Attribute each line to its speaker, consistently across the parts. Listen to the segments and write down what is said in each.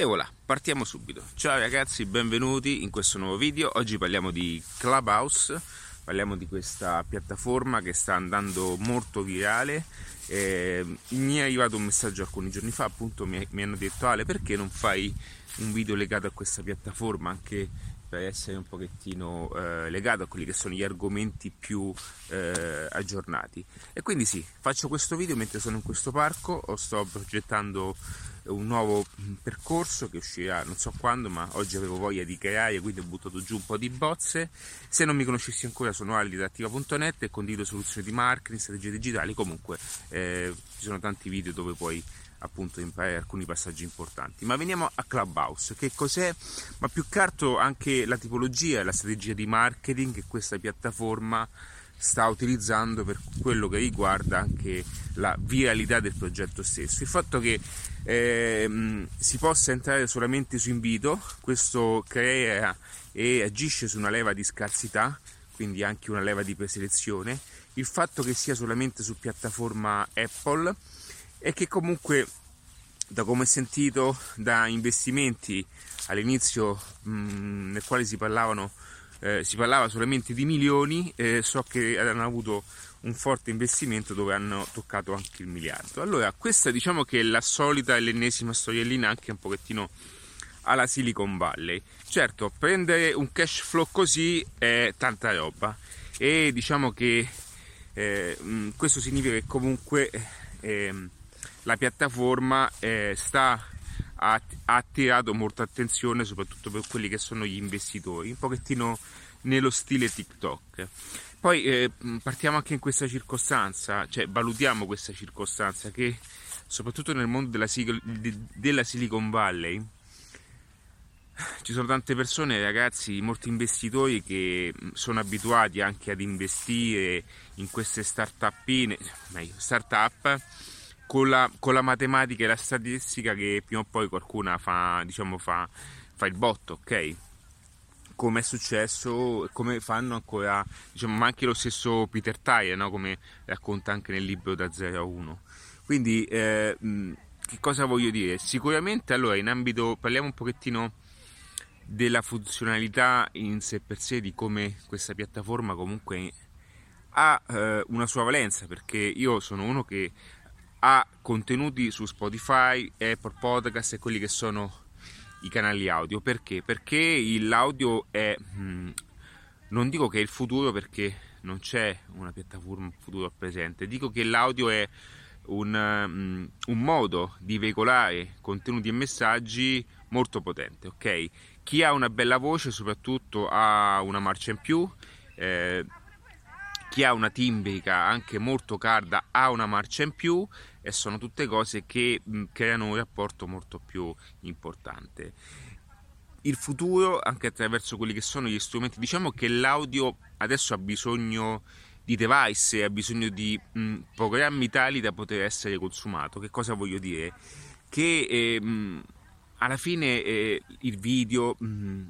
Speaker 1: E voilà, partiamo subito. Ciao ragazzi, benvenuti in questo nuovo video. Oggi parliamo di Clubhouse, parliamo di questa piattaforma che sta andando molto virale. Eh, mi è arrivato un messaggio alcuni giorni fa, appunto mi, mi hanno detto Ale perché non fai un video legato a questa piattaforma anche per essere un pochettino eh, legato a quelli che sono gli argomenti più eh, aggiornati. E quindi sì, faccio questo video mentre sono in questo parco, sto progettando un nuovo percorso che uscirà non so quando, ma oggi avevo voglia di creare, quindi ho buttato giù un po' di bozze. Se non mi conoscessi ancora sono alidattiva.net e condivido soluzioni di marketing, strategie digitali, comunque eh, ci sono tanti video dove puoi appunto imparare alcuni passaggi importanti. Ma veniamo a Clubhouse, che cos'è? Ma più che altro anche la tipologia e la strategia di marketing che questa piattaforma sta utilizzando per quello che riguarda anche la viralità del progetto stesso. Il fatto che eh, si possa entrare solamente su invito, questo crea e agisce su una leva di scarsità, quindi anche una leva di preselezione, il fatto che sia solamente su piattaforma Apple e che comunque da come ho sentito da investimenti all'inizio mh, nel quale si parlavano eh, si parlava solamente di milioni, eh, so che hanno avuto un forte investimento dove hanno toccato anche il miliardo. Allora, questa diciamo che è la solita e l'ennesima storiellina anche un pochettino alla Silicon Valley. Certo, prendere un cash flow così è tanta roba e diciamo che eh, questo significa che comunque eh, la piattaforma eh, sta ha, attirato molta attenzione soprattutto per quelli che sono gli investitori, un pochettino nello stile TikTok. Poi eh, partiamo anche in questa circostanza, cioè valutiamo questa circostanza che soprattutto nel mondo della, della Silicon Valley ci sono tante persone, ragazzi, molti investitori che sono abituati anche ad investire in queste start-up, start-up con la, con la, matematica e la statistica che prima o poi qualcuna fa, diciamo, fa, fa il botto, ok? Come è successo, come fanno ancora, diciamo, ma anche lo stesso Peter Thayer, no? come racconta anche nel libro da 0 a 1. Quindi, eh, che cosa voglio dire? Sicuramente, allora, in ambito, parliamo un pochettino della funzionalità in sé per sé, di come questa piattaforma comunque ha eh, una sua valenza, perché io sono uno che ha contenuti su Spotify, Apple Podcast e quelli che sono i canali audio. Perché? Perché l'audio è, mh, non dico che è il futuro perché non c'è una piattaforma futuro presente, dico che l'audio è un, um, un, modo di veicolare contenuti e messaggi molto potente, ok? Chi ha una bella voce soprattutto ha una marcia in più, eh, chi ha una timbrica anche molto calda ha una marcia in più e sono tutte cose che mh, creano un rapporto molto più importante. Il futuro, anche attraverso quelli che sono gli strumenti, diciamo che l'audio adesso ha bisogno di device, ha bisogno di mh, programmi tali da poter essere consumato. Che cosa voglio dire? Che eh, mh, alla fine eh, il video, mm,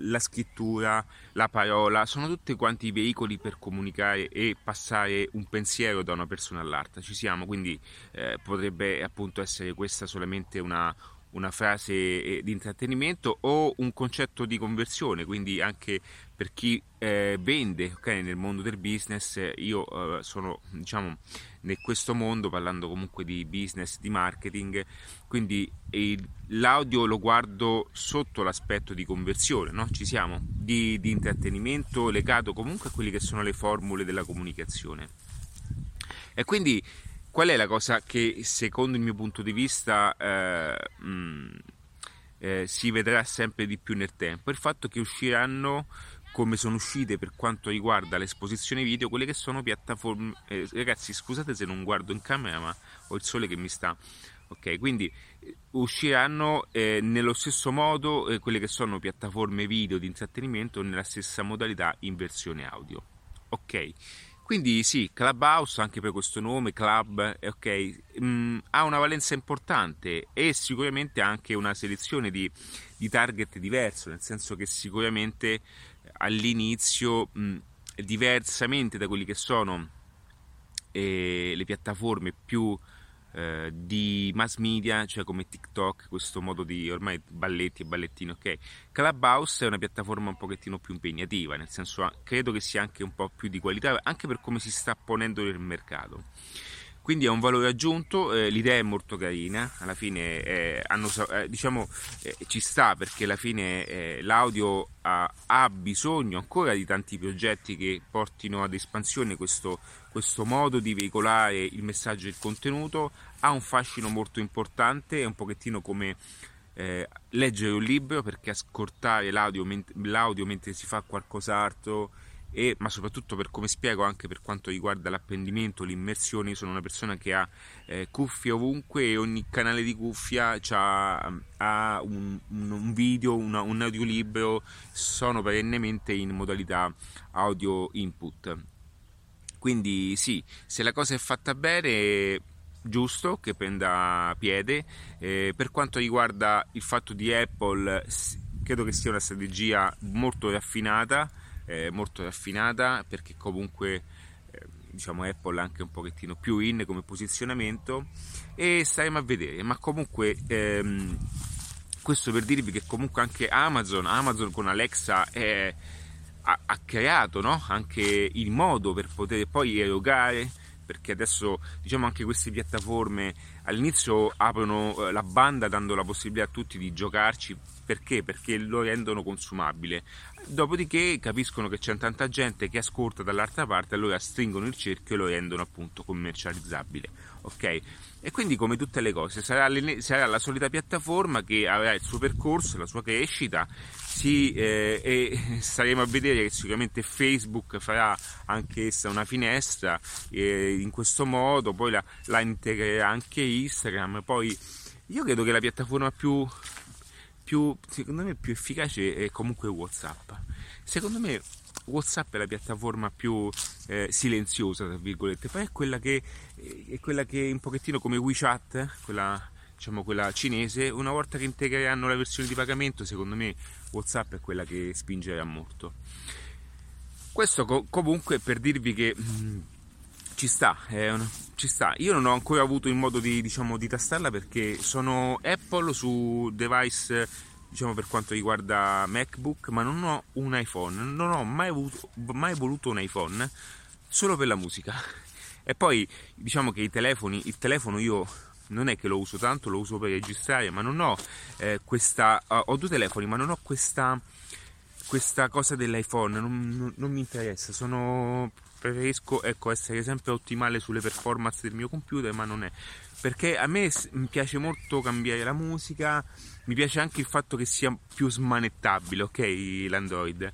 Speaker 1: la scrittura, la parola sono tutti quanti veicoli per comunicare e passare un pensiero da una persona all'altra. Ci siamo, quindi eh, potrebbe appunto essere questa solamente una, una frase eh, di intrattenimento o un concetto di conversione, quindi anche per chi eh, vende okay, nel mondo del business, io eh, sono diciamo in questo mondo parlando comunque di business, di marketing, quindi il, l'audio lo guardo sotto l'aspetto di conversione, no? ci siamo, di, di intrattenimento legato comunque a quelle che sono le formule della comunicazione. E quindi qual è la cosa che secondo il mio punto di vista eh, mh, mm, eh, si vedrà sempre di più nel tempo? Il fatto che usciranno come sono uscite per quanto riguarda l'esposizione video quelle che sono piattaforme eh, ragazzi scusate se non guardo in camera ma ho il sole che mi sta ok quindi eh, usciranno eh, nello stesso modo eh, quelle che sono piattaforme video di intrattenimento nella stessa modalità in versione audio ok quindi sì, Clubhouse, anche per questo nome, Club, ok, mh, mm, ha una valenza importante e sicuramente anche una selezione di, di target diverso, nel senso che sicuramente all'inizio, mh, diversamente da quelli che sono eh, le piattaforme più eh, di mass media, cioè come TikTok, questo modo di ormai balletti e ballettini, ok? Clubhouse è una piattaforma un pochettino più impegnativa, nel senso credo che sia anche un po' più di qualità, anche per come si sta ponendo nel mercato quindi è un valore aggiunto, eh, l'idea è molto carina, alla fine eh, hanno, eh, diciamo, eh, ci sta perché alla fine eh, l'audio ha, ha, bisogno ancora di tanti progetti che portino ad espansione questo, questo modo di veicolare il messaggio e il contenuto, ha un fascino molto importante, è un pochettino come eh, leggere un libro perché ascoltare l'audio, l'audio mentre si fa qualcos'altro e, ma soprattutto per come spiego anche per quanto riguarda l'apprendimento, l'immersione, io sono una persona che ha eh, cuffie ovunque e ogni canale di cuffia ha un, un, video, una, un audiolibro, sono perennemente in modalità audio input. Quindi sì, se la cosa è fatta bene giusto che prenda piede. Eh, per quanto riguarda il fatto di Apple, credo che sia una strategia molto raffinata eh, molto raffinata perché comunque eh, diciamo Apple anche un pochettino più in come posizionamento e staremo a vedere ma comunque ehm, questo per dirvi che comunque anche Amazon Amazon con Alexa è, ha, ha, creato no? anche il modo per poter poi erogare perché adesso diciamo anche queste piattaforme all'inizio aprono eh, la banda dando la possibilità a tutti di giocarci perché? Perché lo rendono consumabile. Dopodiché capiscono che c'è tanta gente che ascolta dall'altra parte, allora stringono il cerchio e lo rendono appunto commercializzabile. Ok? E quindi come tutte le cose sarà, sarà la solita piattaforma che avrà il suo percorso, la sua crescita sì, eh, e staremo a vedere che sicuramente Facebook farà anche essa una finestra eh, in questo modo, poi la, la integrerà anche Instagram, poi io credo che la piattaforma più, più, secondo me più efficace è comunque Whatsapp. Secondo me Whatsapp è la piattaforma più eh, silenziosa, tra virgolette, poi è quella che è quella che un pochettino come WeChat, quella diciamo quella cinese, una volta che integreranno la versione di pagamento, secondo me WhatsApp è quella che spingerà molto. Questo co- comunque per dirvi che mh, mm, ci sta, una, ci sta. Io non ho ancora avuto il modo di, diciamo, di tastarla perché sono Apple su device diciamo per quanto riguarda MacBook, ma non ho un iPhone, non ho mai, avuto, mai voluto un iPhone solo per la musica. E poi diciamo che i telefoni, il telefono io non è che lo uso tanto, lo uso per registrare, ma non ho eh, questa. Ho due telefoni, ma non ho questa, questa cosa dell'iPhone, non, non, non mi interessa. Sono, preferisco ecco, essere sempre ottimale sulle performance del mio computer, ma non è. Perché a me piace molto cambiare la musica, mi piace anche il fatto che sia più smanettabile, ok? L'Android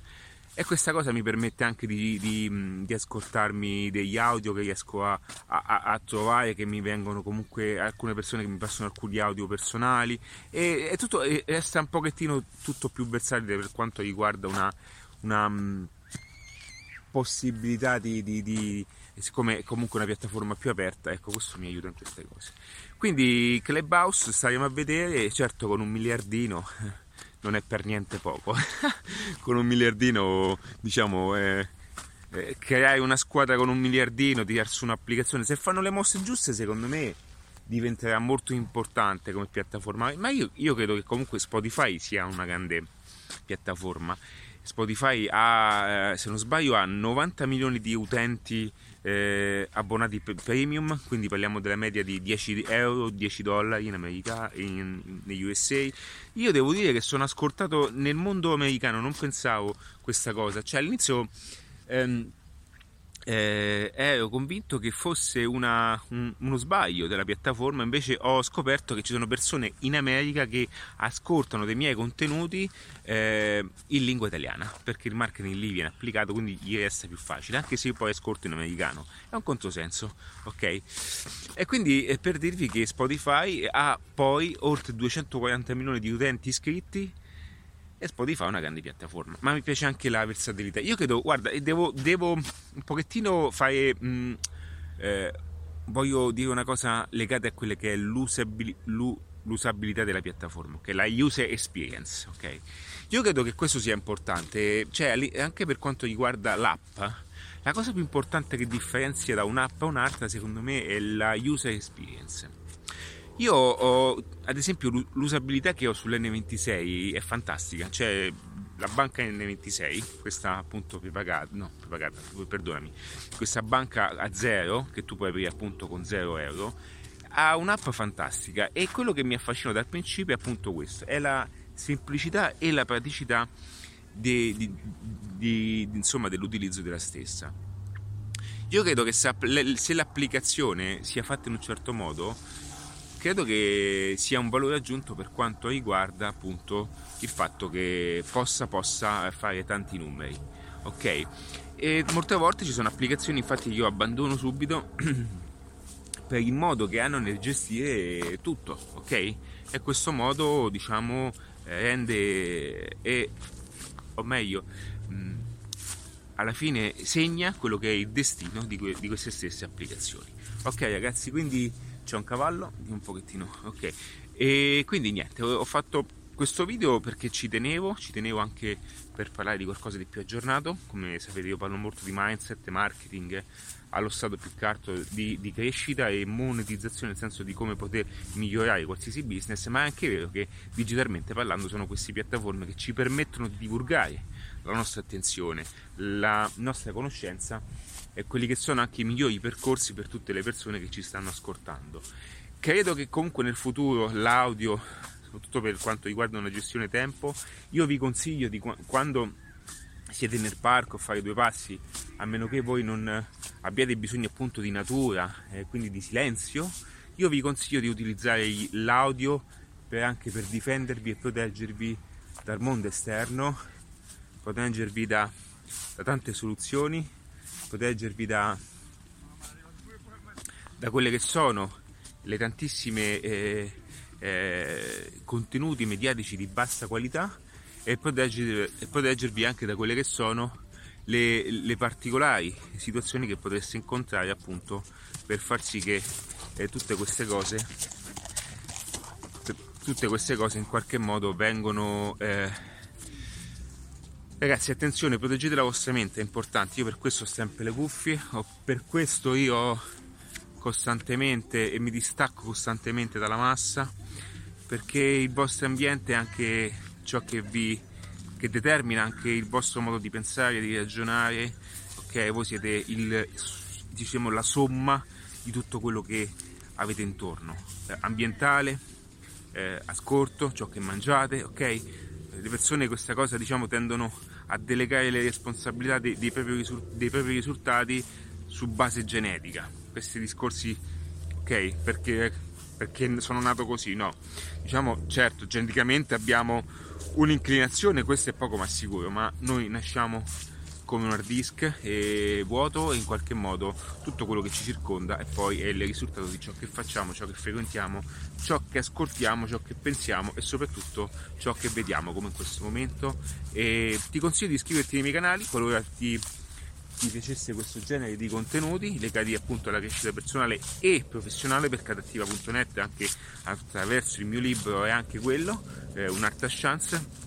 Speaker 1: e questa cosa mi permette anche di, di, di ascoltarmi degli audio che riesco a, a, a, trovare, che mi vengono comunque alcune persone che mi passano alcuni audio personali e, e tutto resta un pochettino tutto più versatile per quanto riguarda una, una um, possibilità di, di siccome è comunque una piattaforma più aperta, ecco questo mi aiuta in queste cose. Quindi Clubhouse staremo a vedere, certo con un miliardino non è per niente poco. con un miliardino, diciamo, eh, eh, creare una squadra con un miliardino, tirare su un'applicazione, se fanno le mosse giuste, secondo me diventerà molto importante come piattaforma. Ma io, io credo che comunque Spotify sia una grande piattaforma. Spotify ha, eh, se non sbaglio, ha 90 milioni di utenti eh, abbonati premium, quindi parliamo della media di 10 euro, 10 dollari in America, in, negli USA. Io devo dire che sono ascoltato nel mondo americano, non pensavo questa cosa, cioè all'inizio ehm, eh, ero convinto che fosse una, un, uno sbaglio della piattaforma, invece ho scoperto che ci sono persone in America che ascoltano dei miei contenuti eh, in lingua italiana, perché il marketing lì viene applicato, quindi gli resta più facile, anche se poi ascolto in americano. È un controsenso, ok? E quindi eh, per dirvi che Spotify ha poi oltre 240 milioni di utenti iscritti e Spotify è una grande piattaforma, ma mi piace anche la versatilità. Io credo, guarda, devo, devo un pochettino fare... Mh, mm, eh, voglio dire una cosa legata a quella che è l'usabilità della piattaforma, che è la user experience, ok? Io credo che questo sia importante, cioè anche per quanto riguarda l'app, la cosa più importante che differenzia da un'app a un'altra, secondo me, è la user experience Io ho, ad esempio, l'usabilità che ho sull'N26 è fantastica, cioè la banca N26, questa appunto prepagata, no, prepagata, perdonami, questa banca a zero, che tu puoi aprire appunto con 0 euro, ha un'app fantastica e quello che mi affascina dal principio è appunto questo, è la semplicità e la praticità di, di, di, insomma, dell'utilizzo della stessa. Io credo che se l'applicazione sia fatta in un certo modo, credo che sia un valore aggiunto per quanto riguarda appunto il fatto che possa, possa fare tanti numeri. Ok? E molte volte ci sono applicazioni infatti che io abbandono subito per il modo che hanno nel gestire tutto, ok? E questo modo, diciamo, rende e o meglio mh, alla fine segna quello che è il destino di, que- di queste stesse applicazioni. Ok ragazzi, quindi c'è un cavallo, un pochettino, ok. E quindi niente, ho fatto questo video perché ci tenevo, ci tenevo anche per parlare di qualcosa di più aggiornato, come sapete io parlo molto di mindset, marketing, allo stato più carto di, di, crescita e monetizzazione, nel senso di come poter migliorare qualsiasi business, ma è anche vero che digitalmente parlando sono queste piattaforme che ci permettono di divulgare la nostra attenzione, la nostra conoscenza e quelli che sono anche i migliori percorsi per tutte le persone che ci stanno ascoltando. Credo che comunque nel futuro l'audio soprattutto per quanto riguarda una gestione tempo, io vi consiglio di quando siete nel parco a fare due passi, a meno che voi non abbiate bisogno appunto di natura eh, quindi di silenzio, io vi consiglio di utilizzare l'audio per anche per difendervi e proteggervi dal mondo esterno, proteggervi da, da tante soluzioni, proteggervi da, da quelle che sono le tantissime eh, eh, contenuti mediatici di bassa qualità e, protegger, e proteggervi anche da quelle che sono le, le, particolari situazioni che potreste incontrare appunto per far sì che eh, tutte queste cose tutte queste cose in qualche modo vengono eh, ragazzi attenzione proteggete la vostra mente è importante. Io per questo ho sempre le cuffie per questo io ho costantemente e mi distacco costantemente dalla massa perché il vostro ambiente è anche ciò che vi che determina anche il vostro modo di pensare, di ragionare, ok? Voi siete il, diciamo, la somma di tutto quello che avete intorno, eh, ambientale, eh, ascolto, ciò che mangiate, ok? Le persone questa cosa diciamo tendono a delegare le responsabilità dei, dei, propri, dei propri risultati su base genetica. Questi discorsi, ok? Perché perché sono nato così, no. Diciamo, certo, geneticamente abbiamo un'inclinazione, questo è poco ma sicuro, ma noi nasciamo come un hard disk e vuoto e in qualche modo tutto quello che ci circonda e poi è il risultato di ciò che facciamo, ciò che frequentiamo, ciò che ascoltiamo, ciò che pensiamo e soprattutto ciò che vediamo come in questo momento e ti consiglio di iscriverti nei miei canali qualora ti ti piacesse questo genere di contenuti legati appunto alla crescita personale e professionale per cadattiva.net anche attraverso il mio libro e anche quello, eh, Un'Arta Chance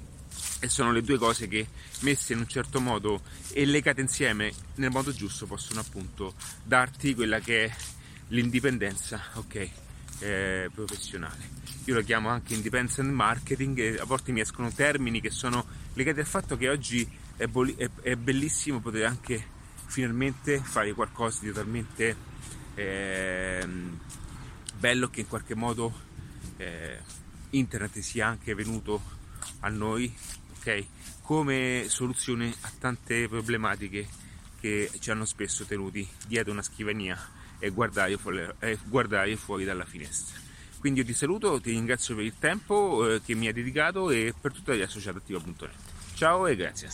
Speaker 1: e sono le due cose che messe in un certo modo e legate insieme nel modo giusto possono appunto darti quella che è l'indipendenza ok eh, professionale. Io lo chiamo anche independent marketing e a volte mi escono termini che sono legati al fatto che oggi è, boli- è, è bellissimo poter anche finalmente fare qualcosa di totalmente eh, bello che in qualche modo eh, internet sia anche venuto a noi ok? Come soluzione a tante problematiche che ci hanno spesso tenuti dietro una scrivania e guardare fuori, dalla finestra. Quindi io ti saluto, ti ringrazio per il tempo eh, che mi hai dedicato e per associati attiva.net ciao e grazie